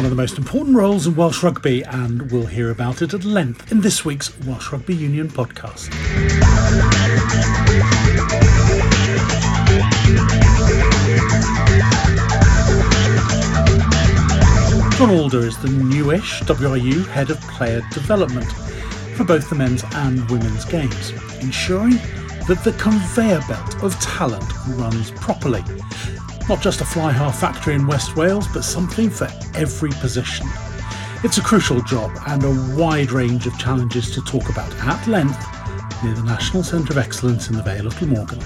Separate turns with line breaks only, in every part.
one of the most important roles in Welsh rugby, and we'll hear about it at length in this week's Welsh Rugby Union podcast. John Alder is the newish WRU Head of Player Development for both the men's and women's games, ensuring that the conveyor belt of talent runs properly. Not just a fly half factory in West Wales, but something for every position. It's a crucial job and a wide range of challenges to talk about at length near the National Centre of Excellence in the Vale of Glamorgan.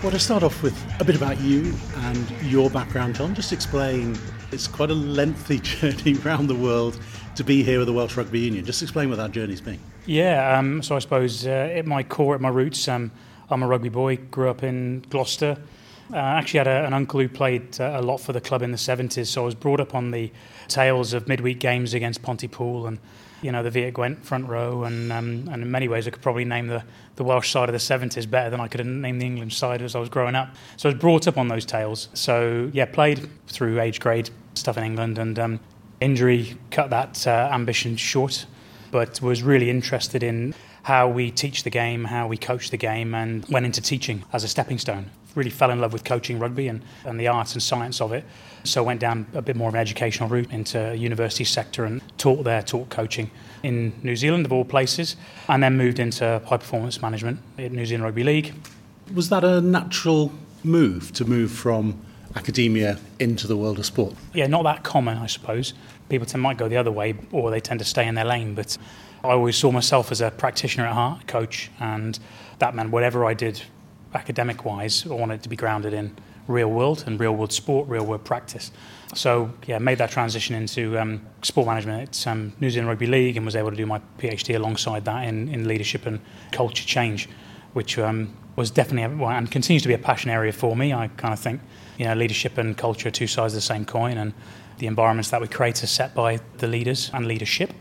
Well, to start off with a bit about you and your background, John, just explain it's quite a lengthy journey around the world to be here with the Welsh Rugby Union. Just explain what that journey's been.
Yeah, um, so I suppose uh, at my core, at my roots, um, I'm a rugby boy, grew up in Gloucester. Uh, I actually had a, an uncle who played uh, a lot for the club in the 70s, so I was brought up on the tales of midweek games against Pontypool and you know the Viet Gwent front row, and um, and in many ways I could probably name the, the Welsh side of the 70s better than I could name the England side as I was growing up. So I was brought up on those tales. So yeah, played through age grade stuff in England, and um, injury cut that uh, ambition short, but was really interested in how we teach the game, how we coach the game, and went into teaching as a stepping stone. Really fell in love with coaching rugby and, and the art and science of it. So went down a bit more of an educational route into university sector and taught there, taught coaching in New Zealand of all places, and then moved into high performance management at New Zealand Rugby League.
Was that a natural move to move from academia into the world of sport?
Yeah, not that common, I suppose. People tend, might go the other way, or they tend to stay in their lane. But I always saw myself as a practitioner at heart, coach, and that meant whatever I did academic wise, I wanted to be grounded in real world and real world sport, real world practice. So, yeah, made that transition into um, sport management at um, New Zealand Rugby League and was able to do my PhD alongside that in, in leadership and culture change, which um, was definitely well, and continues to be a passion area for me. I kind of think, you know, leadership and culture are two sides of the same coin, and the environments that we create are set by the leaders and leadership.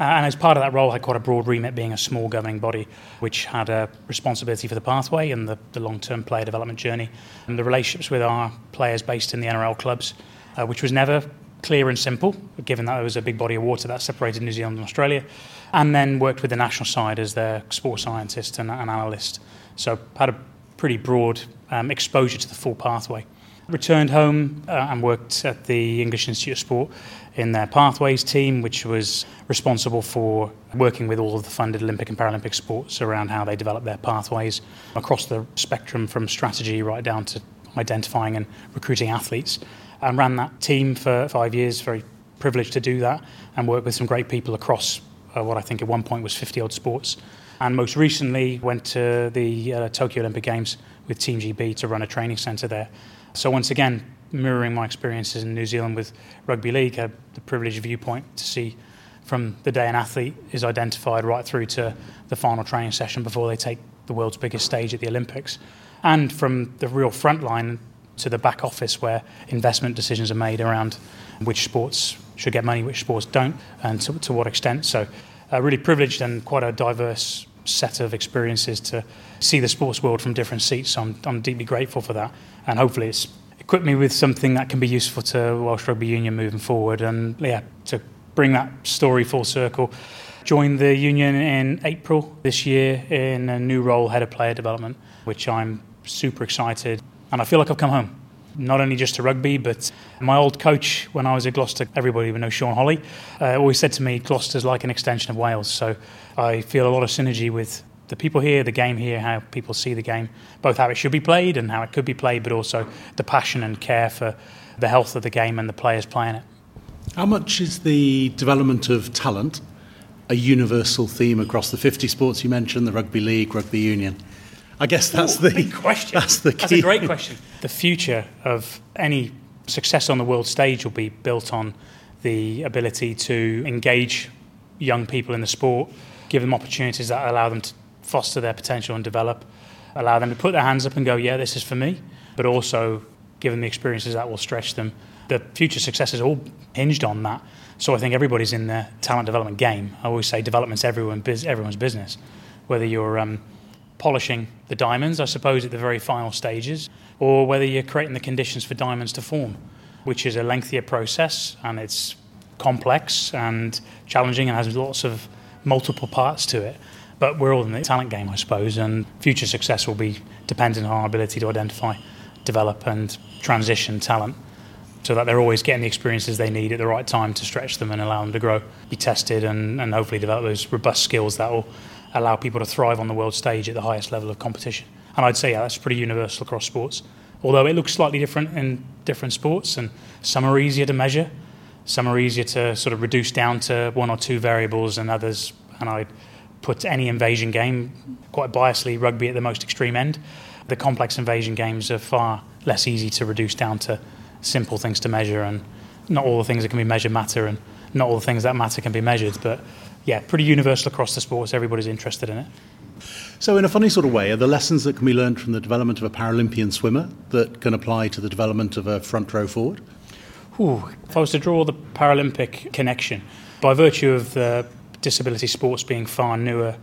Uh, and as part of that role, I had quite a broad remit being a small governing body, which had a responsibility for the pathway and the, the long term player development journey, and the relationships with our players based in the NRL clubs, uh, which was never clear and simple, given that there was a big body of water that separated New Zealand and Australia, and then worked with the national side as their sports scientist and an analyst. So had a pretty broad um, exposure to the full pathway. Returned home uh, and worked at the English Institute of Sport in their Pathways team, which was responsible for working with all of the funded Olympic and Paralympic sports around how they develop their pathways across the spectrum from strategy right down to identifying and recruiting athletes. And ran that team for five years, very privileged to do that, and work with some great people across uh, what I think at one point was 50 odd sports. And most recently went to the uh, Tokyo Olympic Games with Team GB to run a training centre there so once again, mirroring my experiences in New Zealand with rugby league, had the privileged viewpoint to see from the day an athlete is identified right through to the final training session before they take the world's biggest stage at the Olympics, and from the real front line to the back office where investment decisions are made around which sports should get money, which sports don't, and to, to what extent. So, uh, really privileged and quite a diverse set of experiences to see the sports world from different seats. So I'm, I'm deeply grateful for that, and hopefully it's equipped me with something that can be useful to Welsh Rugby Union moving forward. And yeah, to bring that story full circle. Joined the union in April this year in a new role, head of player development, which I'm super excited, and I feel like I've come home not only just to rugby, but my old coach when I was at Gloucester, everybody would know Sean Holly, uh, always said to me, Gloucester's like an extension of Wales. So I feel a lot of synergy with the people here, the game here, how people see the game, both how it should be played and how it could be played, but also the passion and care for the health of the game and the players playing it.
How much is the development of talent a universal theme across the 50 sports you mentioned, the rugby league, rugby union? I guess that's
Ooh,
the
question.
That's the key.
That's a great question. The future of any success on the world stage will be built on the ability to engage young people in the sport, give them opportunities that allow them to foster their potential and develop, allow them to put their hands up and go, yeah, this is for me, but also give them the experiences that will stretch them. The future success is all hinged on that. So I think everybody's in the talent development game. I always say development's everyone, everyone's business. Whether you're um, polishing the diamonds, I suppose, at the very final stages, or whether you're creating the conditions for diamonds to form. which is a lengthier process and it's complex and challenging and has lots of multiple parts to it. But we're all in the talent game, I suppose, and future success will be dependent on our ability to identify, develop, and transition talent so that they're always getting the experiences they need at the right time to stretch them and allow them to grow, be tested, and, and hopefully develop those robust skills that will allow people to thrive on the world stage at the highest level of competition. And I'd say yeah, that's pretty universal across sports. Although it looks slightly different in different sports, and some are easier to measure, some are easier to sort of reduce down to one or two variables, and others, and I put any invasion game, quite biasly, rugby at the most extreme end. The complex invasion games are far less easy to reduce down to simple things to measure, and not all the things that can be measured matter, and not all the things that matter can be measured. But yeah, pretty universal across the sports. Everybody's interested in it.
So, in a funny sort of way, are the lessons that can be learned from the development of a Paralympian swimmer that can apply to the development of a front row forward?
Ooh, if I was to draw the Paralympic connection, by virtue of the disability sports being far newer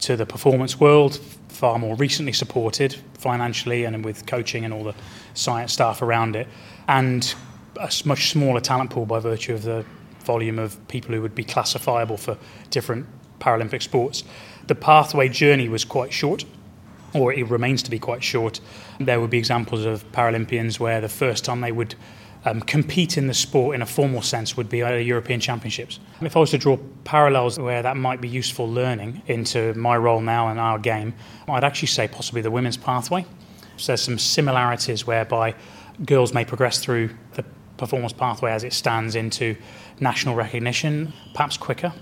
to the performance world, far more recently supported financially and with coaching and all the science staff around it, and a much smaller talent pool by virtue of the volume of people who would be classifiable for different Paralympic sports. The pathway journey was quite short, or it remains to be quite short. There would be examples of Paralympians where the first time they would um, compete in the sport in a formal sense would be at European Championships. If I was to draw parallels where that might be useful learning into my role now and our game, I'd actually say possibly the women's pathway. So there's some similarities whereby girls may progress through the performance pathway as it stands into national recognition, perhaps quicker,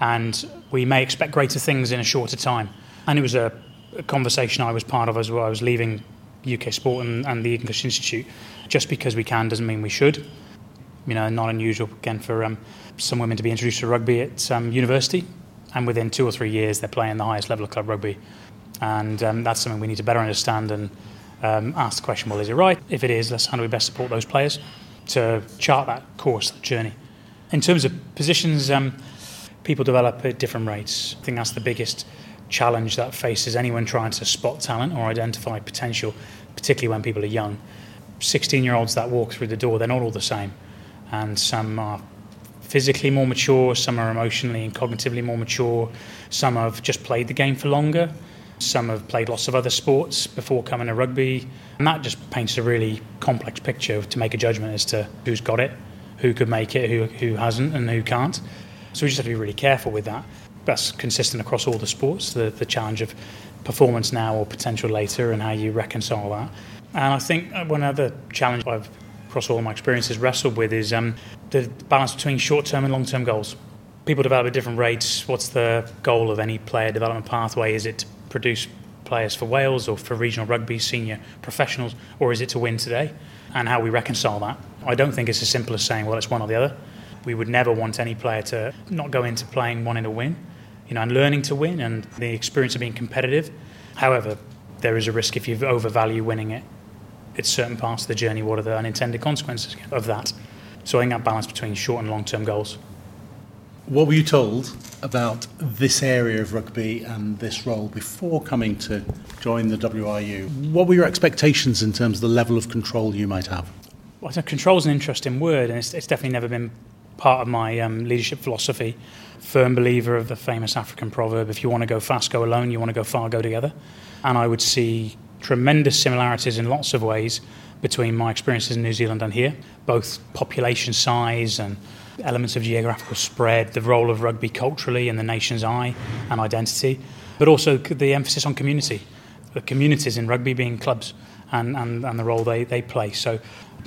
and we may expect greater things in a shorter time. And it was a, a conversation I was part of as well. I was leaving UK Sport and, and the English Institute. Just because we can doesn't mean we should. You know, not unusual again for um, some women to be introduced to rugby at um, university, and within two or three years they're playing the highest level of club rugby, and um, that's something we need to better understand and um, ask the question: Well, is it right? If it is, let's how do we best support those players to chart that course, that journey. In terms of positions, um, people develop at different rates. I think that's the biggest challenge that faces anyone trying to spot talent or identify potential, particularly when people are young. 16 year olds that walk through the door, they're not all the same. And some are physically more mature, some are emotionally and cognitively more mature, some have just played the game for longer, some have played lots of other sports before coming to rugby. And that just paints a really complex picture to make a judgment as to who's got it, who could make it, who, who hasn't, and who can't. So we just have to be really careful with that. That's consistent across all the sports, the, the challenge of performance now or potential later and how you reconcile that. And I think uh, one other challenge I've, across all my experiences, wrestled with is um, the balance between short term and long term goals. People develop at different rates. What's the goal of any player development pathway? Is it to produce players for Wales or for regional rugby, senior professionals, or is it to win today? And how we reconcile that. I don't think it's as simple as saying, well, it's one or the other. We would never want any player to not go into playing wanting to win, you know, and learning to win and the experience of being competitive. However, there is a risk if you overvalue winning it it's certain parts of the journey, what are the unintended consequences of that? So I think that balance between short and long term goals.
What were you told about this area of rugby and this role before coming to join the WRU? What were your expectations in terms of the level of control you might have?
Well, control is an interesting word, and it's, it's definitely never been part of my um, leadership philosophy. Firm believer of the famous African proverb if you want to go fast, go alone, you want to go far, go together. And I would see tremendous similarities in lots of ways between my experiences in New Zealand and here, both population size and elements of geographical spread, the role of rugby culturally in the nation's eye and identity, but also the emphasis on community, the communities in rugby being clubs and, and, and the role they, they play. So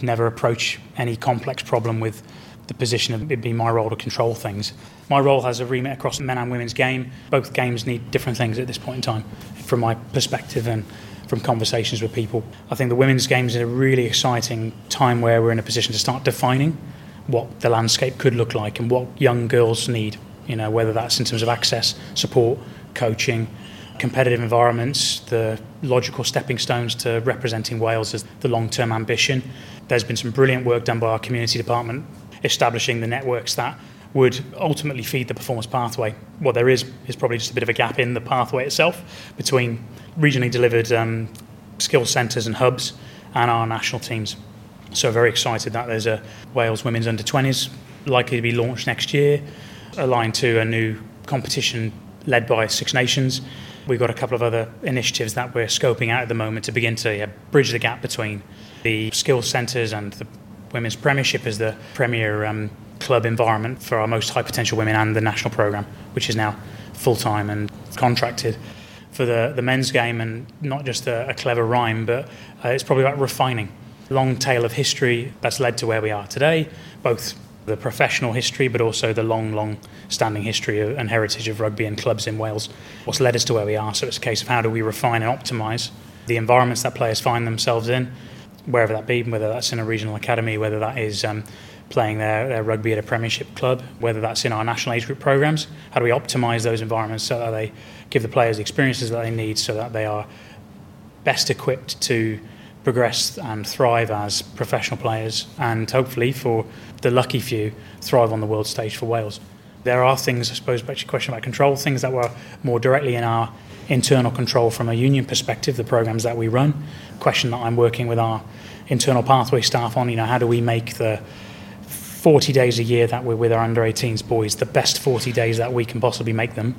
never approach any complex problem with the position of it being my role to control things. My role has a remit across men and women's game. Both games need different things at this point in time, from my perspective and from conversations with people. I think the women's games is a really exciting time where we're in a position to start defining what the landscape could look like and what young girls need. You know, whether that's in terms of access, support, coaching, competitive environments, the logical stepping stones to representing Wales as the long-term ambition. There's been some brilliant work done by our community department establishing the networks that would ultimately feed the performance pathway. What there is is probably just a bit of a gap in the pathway itself between regionally delivered um, skill centres and hubs and our national teams. So very excited that there's a Wales Women's Under 20s likely to be launched next year, aligned to a new competition led by Six Nations. We've got a couple of other initiatives that we're scoping out at the moment to begin to yeah, bridge the gap between the skills centres and the Women's Premiership as the premier um, club environment for our most high potential women and the national programme, which is now full time and contracted for the, the men's game and not just a, a clever rhyme, but uh, it's probably about refining. Long tail of history that's led to where we are today, both the professional history, but also the long, long standing history and heritage of rugby and clubs in Wales. What's led us to where we are. So it's a case of how do we refine and optimise the environments that players find themselves in, wherever that be, whether that's in a regional academy, whether that is um, playing their, their rugby at a premiership club, whether that's in our national age group programs. How do we optimise those environments so that they give the players the experiences that they need so that they are best equipped to progress and thrive as professional players and hopefully for the lucky few thrive on the world stage for Wales. There are things, I suppose, to your question about control, things that were more directly in our internal control from a union perspective, the programs that we run. Question that I'm working with our internal pathway staff on, you know, how do we make the 40 days a year that we're with our under 18s boys the best 40 days that we can possibly make them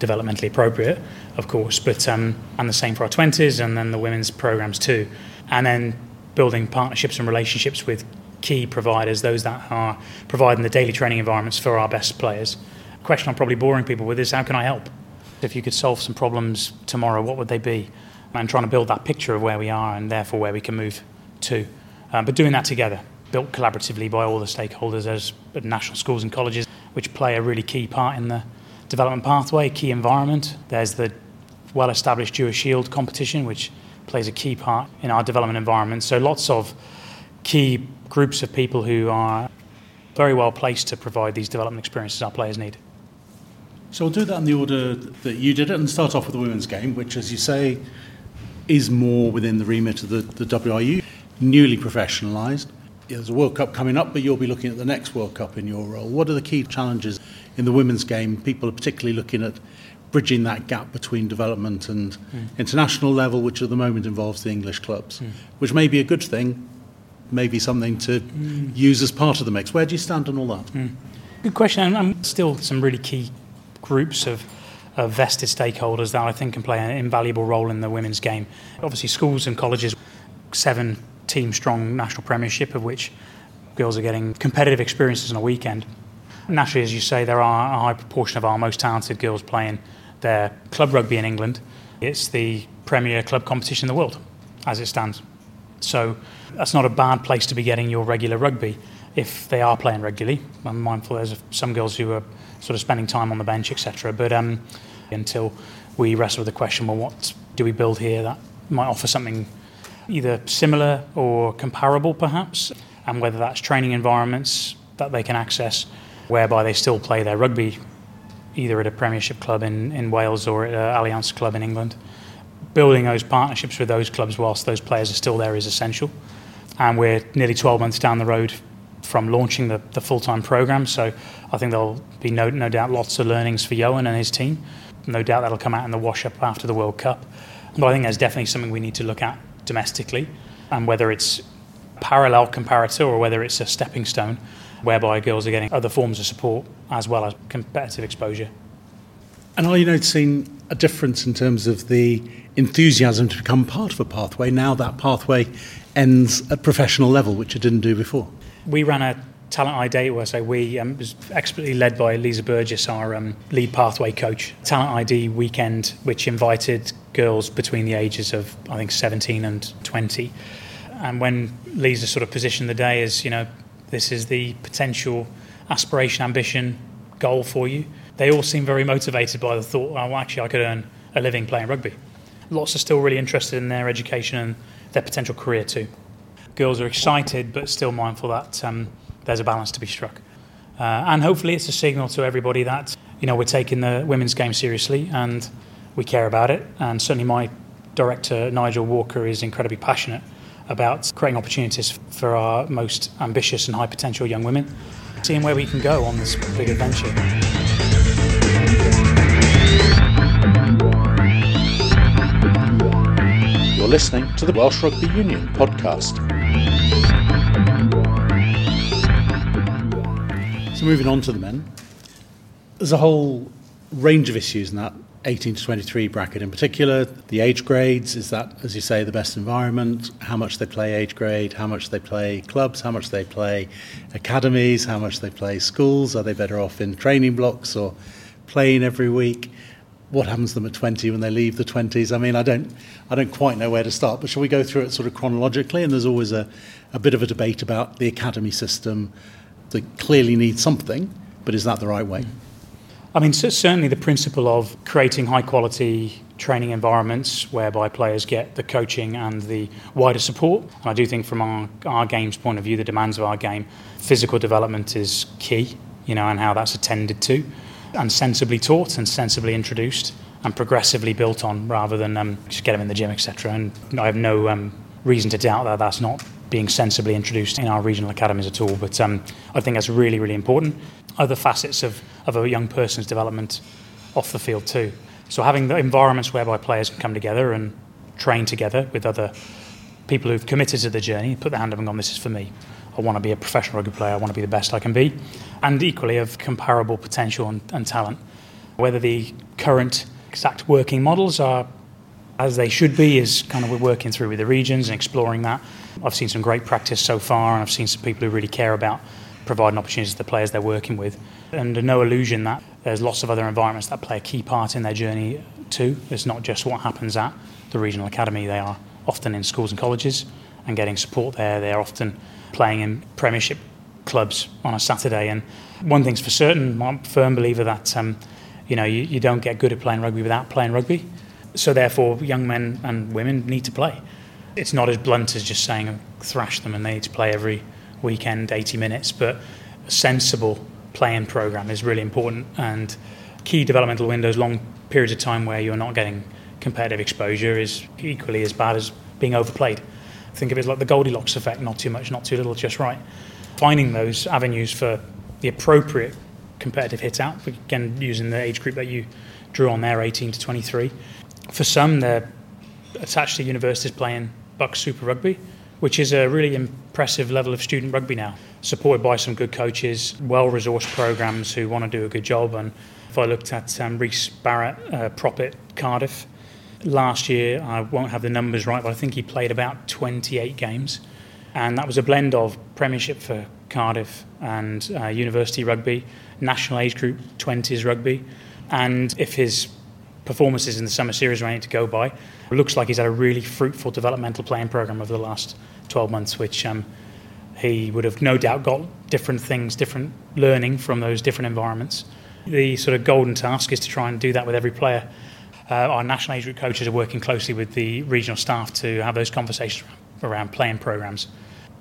developmentally appropriate, of course, but um, and the same for our 20s and then the women's programs too. And then building partnerships and relationships with key providers, those that are providing the daily training environments for our best players. A question I'm probably boring people with is how can I help? If you could solve some problems tomorrow, what would they be? And trying to build that picture of where we are and therefore where we can move to. Um, but doing that together, built collaboratively by all the stakeholders as national schools and colleges, which play a really key part in the development pathway, key environment. There's the well established Dewar Shield competition, which plays a key part in our development environment. So lots of key groups of people who are very well placed to provide these development experiences our players need.
So we'll do that in the order that you did it and start off with the women's game, which, as you say, is more within the remit of the, the WRU, newly professionalised. There's a World Cup coming up, but you'll be looking at the next World Cup in your role. What are the key challenges in the women's game? People are particularly looking at bridging that gap between development and mm. international level, which at the moment involves the English clubs, mm. which may be a good thing, maybe something to mm. use as part of the mix. Where do you stand on all that? Mm.
Good question. I'm still some really key groups of, of vested stakeholders that I think can play an invaluable role in the women's game. Obviously, schools and colleges, seven team strong national premiership, of which girls are getting competitive experiences on a weekend. Naturally, as you say, there are a high proportion of our most talented girls playing their club rugby in England. It's the premier club competition in the world, as it stands. So that's not a bad place to be getting your regular rugby if they are playing regularly. I'm mindful there's some girls who are sort of spending time on the bench, etc. But um, until we wrestle with the question, well, what do we build here that might offer something either similar or comparable, perhaps, and whether that's training environments that they can access whereby they still play their rugby either at a Premiership club in, in Wales or at an Allianz club in England. Building those partnerships with those clubs whilst those players are still there is essential. And we're nearly 12 months down the road from launching the, the full time programme, so I think there'll be no, no doubt lots of learnings for Ioan and his team. No doubt that'll come out in the wash up after the World Cup. But I think there's definitely something we need to look at domestically, and whether it's parallel comparator or whether it's a stepping stone whereby girls are getting other forms of support as well as competitive exposure.
And are you noticing a difference in terms of the enthusiasm to become part of a pathway now that pathway ends at professional level, which it didn't do before?
We ran a Talent ID, where say we um, was expertly led by Lisa Burgess, our um, lead pathway coach. Talent ID weekend, which invited girls between the ages of I think 17 and 20. And when Lisa sort of positioned the day as you know this is the potential aspiration, ambition, goal for you. They all seem very motivated by the thought, oh, well, actually, I could earn a living playing rugby. Lots are still really interested in their education and their potential career too. Girls are excited, but still mindful that um, there's a balance to be struck. Uh, and hopefully, it's a signal to everybody that you know we're taking the women's game seriously and we care about it. And certainly, my director Nigel Walker is incredibly passionate about creating opportunities for our most ambitious and high potential young women, seeing where we can go on this big adventure.
listening to the Welsh Rugby Union podcast. So, moving on to the men, there's a whole range of issues in that 18 to 23 bracket in particular. The age grades is that, as you say, the best environment? How much they play age grade, how much they play clubs, how much they play academies, how much they play schools? Are they better off in training blocks or playing every week? What happens to them at 20 when they leave the 20s? I mean, I don't, I don't quite know where to start, but shall we go through it sort of chronologically? And there's always a, a bit of a debate about the academy system that clearly needs something, but is that the right way?
I mean, certainly the principle of creating high quality training environments whereby players get the coaching and the wider support. And I do think, from our, our game's point of view, the demands of our game, physical development is key, you know, and how that's attended to and sensibly taught and sensibly introduced and progressively built on rather than um, just get them in the gym, etc. And I have no um, reason to doubt that that's not being sensibly introduced in our regional academies at all. But um, I think that's really, really important. Other facets of, of a young person's development off the field too. So having the environments whereby players can come together and train together with other people who've committed to the journey, put their hand up and gone, this is for me. I want to be a professional rugby player. I want to be the best I can be. And equally of comparable potential and, and talent. Whether the current exact working models are as they should be is kind of we're working through with the regions and exploring that. I've seen some great practice so far, and I've seen some people who really care about providing opportunities to the players they're working with. And no illusion that there's lots of other environments that play a key part in their journey too. It's not just what happens at the regional academy. They are often in schools and colleges and getting support there. They're often playing in premiership clubs on a Saturday. And one thing's for certain, I'm a firm believer that um, you know you, you don't get good at playing rugby without playing rugby. So therefore, young men and women need to play. It's not as blunt as just saying thrash them and they need to play every weekend 80 minutes, but a sensible playing program is really important and key developmental windows, long periods of time where you're not getting competitive exposure is equally as bad as being overplayed. Think of it like the Goldilocks effect, not too much, not too little, just right. Finding those avenues for the appropriate competitive hit out, again, using the age group that you drew on there, 18 to 23, for some, they're attached to universities playing BUCS Super Rugby, which is a really impressive level of student rugby now, supported by some good coaches, well resourced programs who want to do a good job. And if I looked at um, Reese Barrett, uh, Prophet Cardiff, last year, I won't have the numbers right, but I think he played about 28 games. And that was a blend of Premiership for Cardiff and uh, University Rugby, National Age Group 20s Rugby. And if his performances in the summer series are anything to go by. It looks like he's had a really fruitful developmental playing program over the last 12 months, which um, he would have no doubt got different things, different learning from those different environments. The sort of golden task is to try and do that with every player. Uh, our national age group coaches are working closely with the regional staff to have those conversations around playing programs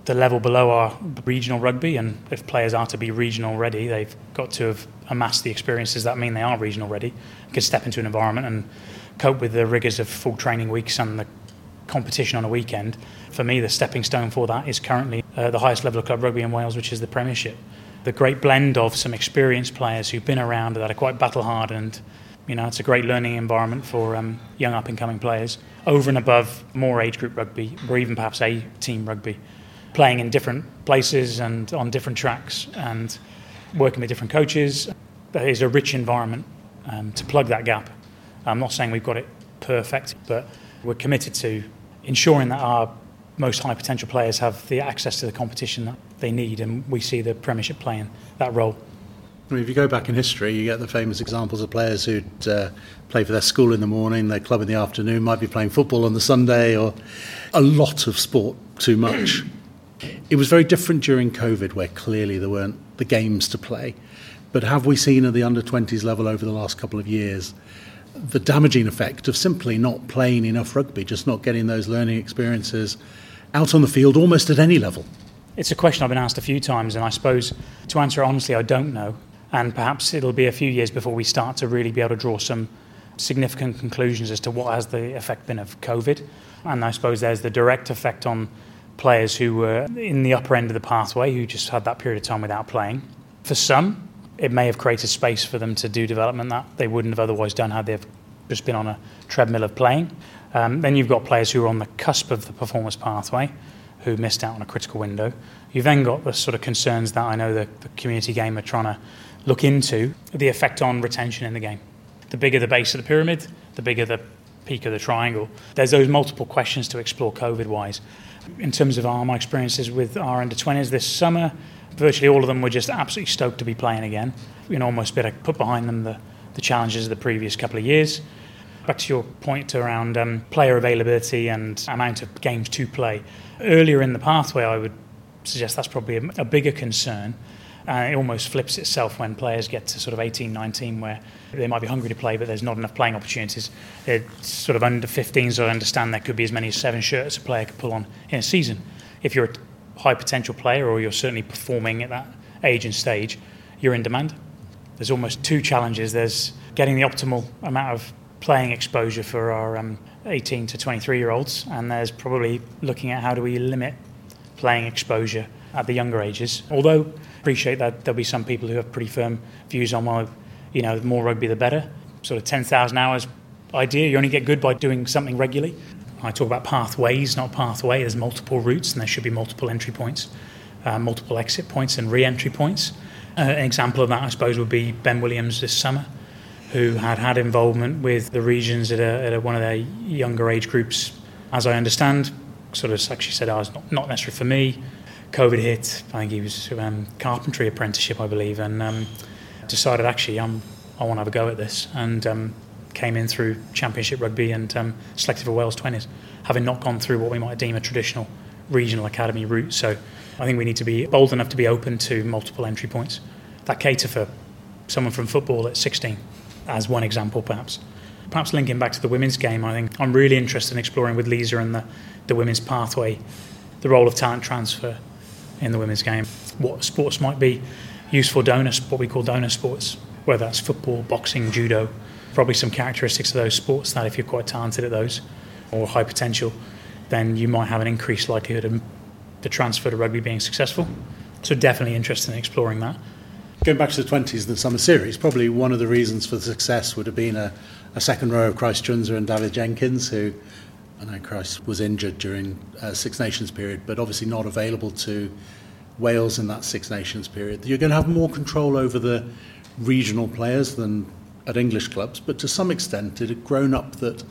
the level below our regional rugby, and if players are to be regional ready, they've got to have amassed the experiences that mean they are regional ready, can step into an environment and cope with the rigours of full training weeks and the competition on a weekend. For me, the stepping stone for that is currently uh, the highest level of club rugby in Wales, which is the Premiership. The great blend of some experienced players who've been around that are quite battle hardened. You know, it's a great learning environment for um, young up and coming players over and above more age group rugby or even perhaps A team rugby playing in different places and on different tracks and working with different coaches. That is a rich environment um, to plug that gap. I'm not saying we've got it perfect, but we're committed to ensuring that our most high potential players have the access to the competition that they need, and we see the Premiership playing that role.
I mean, if you go back in history, you get the famous examples of players who'd uh, play for their school in the morning, their club in the afternoon, might be playing football on the Sunday, or a lot of sport too much. It was very different during COVID, where clearly there weren't the games to play. But have we seen at the under 20s level over the last couple of years the damaging effect of simply not playing enough rugby, just not getting those learning experiences out on the field almost at any level?
It's a question I've been asked a few times, and I suppose to answer honestly, I don't know. And perhaps it'll be a few years before we start to really be able to draw some significant conclusions as to what has the effect been of COVID. And I suppose there's the direct effect on players who were in the upper end of the pathway who just had that period of time without playing. For some, it may have created space for them to do development that they wouldn't have otherwise done had they just been on a treadmill of playing. Um, then you've got players who are on the cusp of the performance pathway who missed out on a critical window. You've then got the sort of concerns that I know the, the community game are trying to look into the effect on retention in the game. The bigger the base of the pyramid, the bigger the peak of the triangle. There's those multiple questions to explore COVID wise. In terms of our, my experiences with our under 20s this summer, virtually all of them were just absolutely stoked to be playing again. You know, almost better put behind them the, the challenges of the previous couple of years. Back to your point around um, player availability and amount of games to play. Earlier in the pathway, I would suggest that's probably a, a bigger concern. Uh, it almost flips itself when players get to sort of 18, 19, where they might be hungry to play, but there's not enough playing opportunities. It's sort of under 15s, I understand there could be as many as seven shirts a player could pull on in a season. If you're a high potential player or you're certainly performing at that age and stage, you're in demand. There's almost two challenges. There's getting the optimal amount of playing exposure for our um, 18 to 23 year olds, and there's probably looking at how do we limit playing exposure at the younger ages. Although appreciate that there'll be some people who have pretty firm views on well, you know, the more rugby the better. Sort of 10,000 hours idea. You only get good by doing something regularly. I talk about pathways, not pathway. There's multiple routes, and there should be multiple entry points, uh, multiple exit points, and re-entry points. Uh, an example of that, I suppose, would be Ben Williams this summer, who had had involvement with the regions at, a, at a, one of their younger age groups. As I understand, sort of actually said, "I was not, not necessarily for me." COVID hit. I think he was um, carpentry apprenticeship, I believe, and um, decided actually I'm, I want to have a go at this, and um, came in through Championship Rugby and um, selected for Wales 20s, having not gone through what we might deem a traditional regional academy route. So I think we need to be bold enough to be open to multiple entry points that cater for someone from football at 16, as one example, perhaps. Perhaps linking back to the women's game, I think I'm really interested in exploring with Lisa and the, the women's pathway the role of talent transfer in the women's game. What sports might be useful donor, what we call donor sports, whether that's football, boxing, judo, probably some characteristics of those sports that if you're quite talented at those or high potential, then you might have an increased likelihood of the transfer to rugby being successful. So definitely interested in exploring that.
Going back to the 20s, and the summer series, probably one of the reasons for the success would have been a, a second row of Christ Tshiunza and Dafydd Jenkins, who I know Christ was injured during uh, Six Nations period, but obviously not available to Wales in that Six Nations period. You're going to have more control over the regional players than at English clubs, but to some extent it had grown up that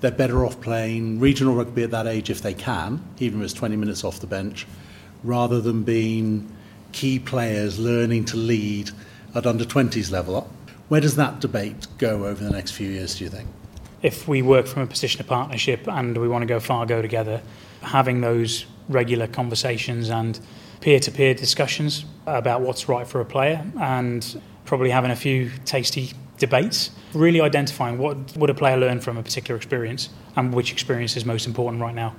they're better off playing regional rugby at that age if they can, even if it's 20 minutes off the bench, rather than being key players learning to lead at under 20s level. Where does that debate go over the next few years, do you think?
If we work from a position of partnership and we want to go far, go together, having those regular conversations and peer-to-peer discussions about what's right for a player and probably having a few tasty debates, really identifying what would a player learn from a particular experience and which experience is most important right now.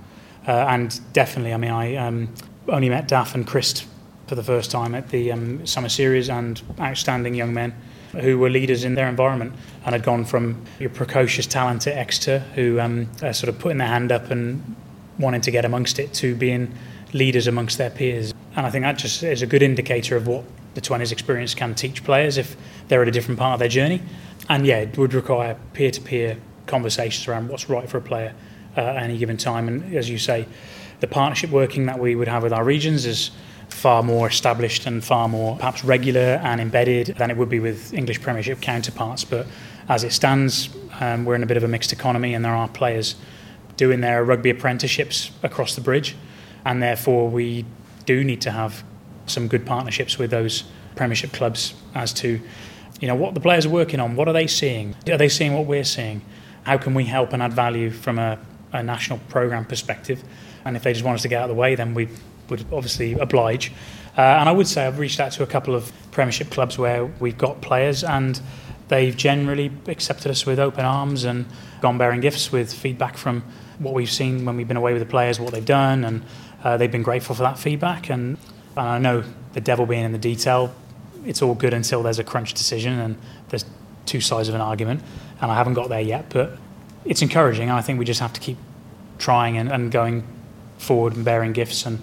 Uh, and definitely, I mean, I um, only met Daff and Chris for the first time at the um, summer series and outstanding young men who were leaders in their environment and had gone from your precocious talent at Exeter, who um, are sort of putting their hand up and wanting to get amongst it, to being leaders amongst their peers. And I think that just is a good indicator of what the 20s experience can teach players if they're at a different part of their journey. And yeah, it would require peer to peer conversations around what's right for a player uh, at any given time. And as you say, the partnership working that we would have with our regions is far more established and far more perhaps regular and embedded than it would be with English Premiership counterparts. But as it stands, um, we're in a bit of a mixed economy, and there are players doing their rugby apprenticeships across the bridge, and therefore we do need to have some good partnerships with those Premiership clubs as to you know what the players are working on, what are they seeing, are they seeing what we're seeing, how can we help and add value from a, a national program perspective, and if they just want us to get out of the way, then we would obviously oblige. Uh, and I would say I've reached out to a couple of Premiership clubs where we've got players and they've generally accepted us with open arms and gone bearing gifts with feedback from what we've seen when we've been away with the players, what they've done, and uh, they've been grateful for that feedback. And, and I know the devil being in the detail, it's all good until there's a crunch decision and there's two sides of an argument. And I haven't got there yet, but it's encouraging. I think we just have to keep trying and, and going forward and bearing gifts and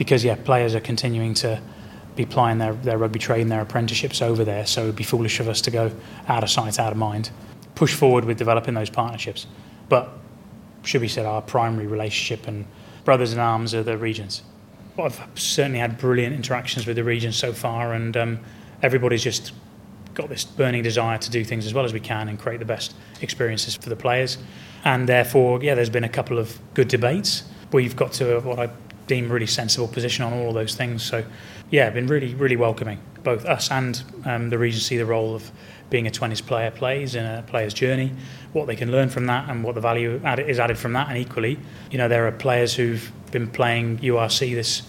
because yeah, players are continuing to be plying their, their rugby trade and their apprenticeships over there. So it'd be foolish of us to go out of sight, out of mind. Push forward with developing those partnerships, but should be said, our primary relationship and brothers in arms of the regions. I've certainly had brilliant interactions with the region so far, and um, everybody's just got this burning desire to do things as well as we can and create the best experiences for the players. And therefore, yeah, there's been a couple of good debates. We've got to what I deem really sensible position on all of those things. So, yeah, been really, really welcoming. Both us and um, the Regency, the role of being a 20s player plays in a player's journey, what they can learn from that, and what the value is added from that. And equally, you know, there are players who've been playing URC this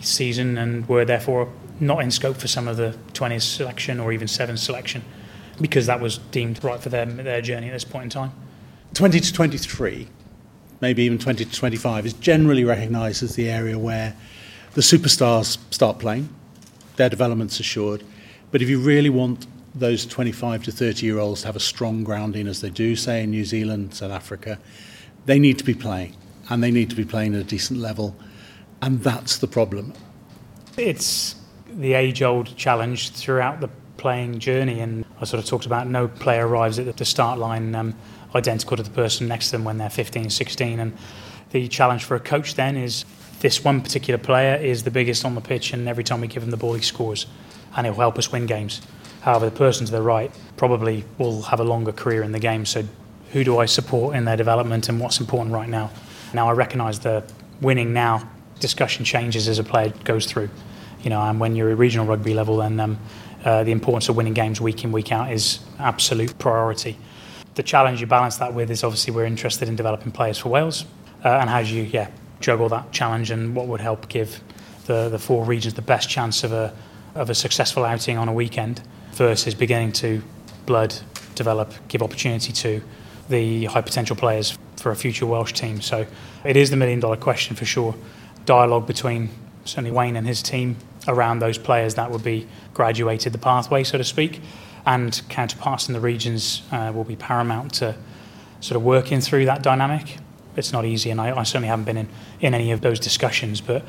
season and were therefore not in scope for some of the 20s selection or even 7 selection because that was deemed right for them their journey at this point in time.
20 to 23, maybe even 20 to 25, is generally recognised as the area where the superstars start playing, their development's assured. But if you really want those 25 to 30 year olds to have a strong grounding, as they do, say, in New Zealand, South Africa, they need to be playing, and they need to be playing at a decent level. And that's the problem.
It's the age old challenge throughout the playing journey. And I sort of talked about no player arrives at the start line um, identical to the person next to them when they're 15, 16. And the challenge for a coach then is this one particular player is the biggest on the pitch, and every time we give him the ball, he scores, and it will help us win games. However, the person to the right probably will have a longer career in the game. So, who do I support in their development, and what's important right now? Now, I recognise the winning now discussion changes as a player goes through you know, and when you're at regional rugby level, then um, uh, the importance of winning games week in, week out is absolute priority. The challenge you balance that with is obviously we're interested in developing players for Wales, uh, and how do you, yeah, juggle that challenge and what would help give the, the four regions the best chance of a, of a successful outing on a weekend versus beginning to blood, develop, give opportunity to the high potential players for a future Welsh team. So it is the million dollar question for sure. Dialogue between certainly Wayne and his team around those players that would be graduated the pathway, so to speak. And counterparts in the regions uh, will be paramount to sort of working through that dynamic. It's not easy, and I, I certainly haven't been in, in any of those discussions, but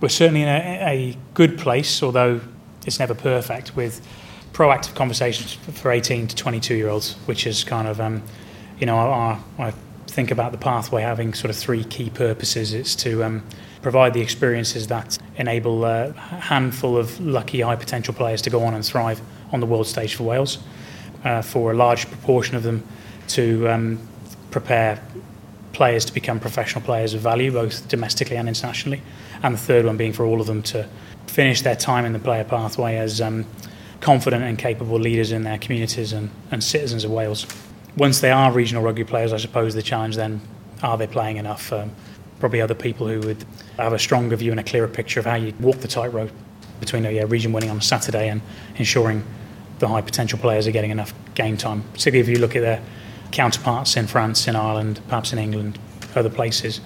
we're certainly in a, a good place, although it's never perfect, with proactive conversations for 18 to 22 year olds, which is kind of, um, you know, I, I think about the pathway having sort of three key purposes. It's to um, provide the experiences that enable a handful of lucky high potential players to go on and thrive on the world stage for Wales, uh, for a large proportion of them to um, prepare players to become professional players of value, both domestically and internationally, and the third one being for all of them to finish their time in the player pathway as um, confident and capable leaders in their communities and, and citizens of Wales. Once they are regional rugby players, I suppose the challenge then are they playing enough? Um, probably other people who would have a stronger view and a clearer picture of how you walk the tightrope between a yeah, region winning on a Saturday and ensuring the high potential players are getting enough game time. Particularly if you look at their counterparts in France, in Ireland, perhaps in England, other places,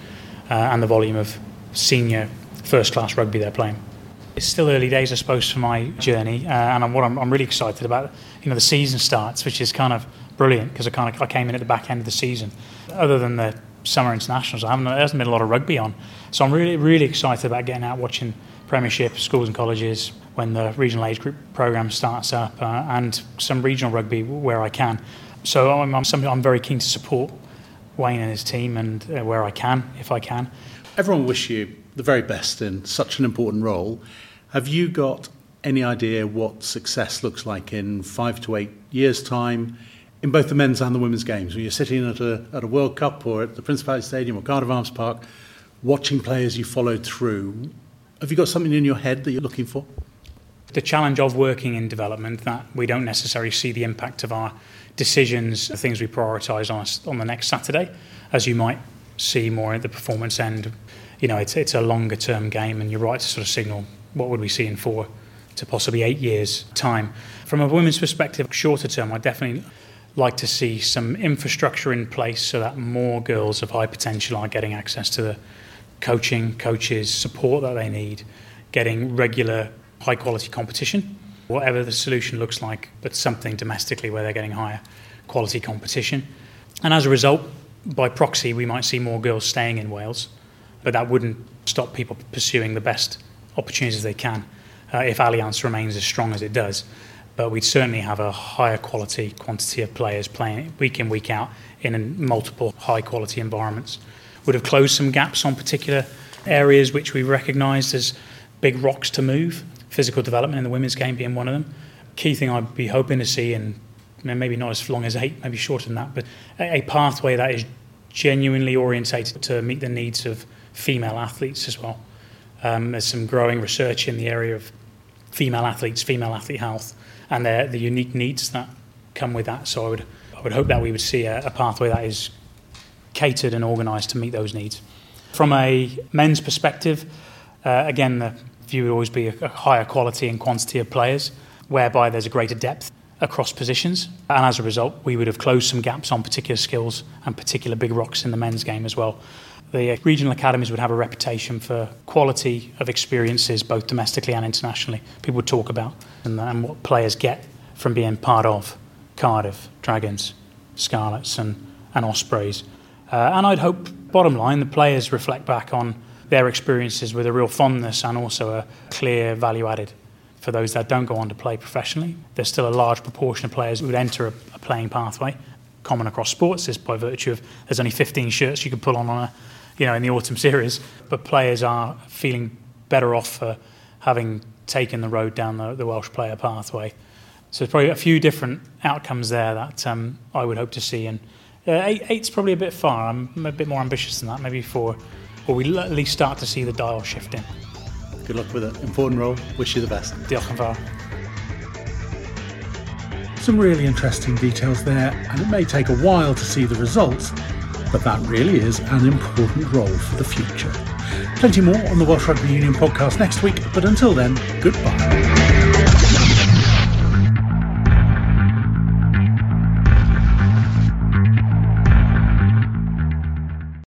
uh, and the volume of senior first class rugby they're playing. It's still early days, I suppose, for my journey, uh, and what I'm, I'm really excited about, you know, the season starts, which is kind of brilliant because I kind of I came in at the back end of the season. Other than the summer internationals. I haven't, there hasn't been a lot of rugby on. So I'm really, really excited about getting out watching Premiership, schools and colleges when the regional age group program starts up uh, and some regional rugby where I can. So I'm, I'm, I'm very keen to support Wayne and his team and uh, where I can, if I can.
Everyone wish you the very best in such an important role. Have you got any idea what success looks like in five to eight years' time? in both the men's and the women's games. When you're sitting at a, at a World Cup or at the Principality Stadium or Cardiff Arms Park, watching players you followed through, have you got something in your head that you're looking for?
The challenge of working in development that we don't necessarily see the impact of our decisions, the things we prioritise on, on the next Saturday, as you might see more at the performance end. You know, it's, it's a longer term game, and you're right to sort of signal what would we see in four to possibly eight years' time. From a women's perspective, shorter term, I definitely like to see some infrastructure in place so that more girls of high potential are getting access to the coaching, coaches, support that they need, getting regular high quality competition, whatever the solution looks like, but something domestically where they're getting higher quality competition. And as a result, by proxy, we might see more girls staying in Wales, but that wouldn't stop people pursuing the best opportunities they can uh, if Allianz remains as strong as it does but we'd certainly have a higher quality quantity of players playing week in, week out in multiple high quality environments. Would have closed some gaps on particular areas which we recognised as big rocks to move, physical development in the women's game being one of them. Key thing I'd be hoping to see, and maybe not as long as eight, maybe shorter than that, but a, pathway that is genuinely orientated to meet the needs of female athletes as well. Um, there's some growing research in the area of female athletes, female athlete health, and the, the unique needs that come with that. So I would, I would hope that we would see a, a pathway that is catered and organised to meet those needs. From a men's perspective, uh, again, the view would always be a, a higher quality and quantity of players, whereby there's a greater depth across positions. And as a result, we would have closed some gaps on particular skills and particular big rocks in the men's game as well. The regional academies would have a reputation for quality of experiences, both domestically and internationally. People would talk about and, and what players get from being part of Cardiff, Dragons, Scarlets, and, and Ospreys. Uh, and I'd hope, bottom line, the players reflect back on their experiences with a real fondness and also a clear value added for those that don't go on to play professionally. There's still a large proportion of players who would enter a, a playing pathway, common across sports, is by virtue of there's only 15 shirts you can pull on, on a, you know, in the autumn series. But players are feeling better off for having taken the road down the, the Welsh player pathway. So there's probably a few different outcomes there that um, I would hope to see. And uh, eight, eight's probably a bit far. I'm a bit more ambitious than that, maybe four, or we at least start to see the dial shifting.
Good luck with it. Important role. Wish you the best.
Diolch yn fawr.
Some really interesting details there, and it may take a while to see the results, but that really is an important role for the future. Plenty more on the Welsh Rugby Union podcast next week, but until then, goodbye.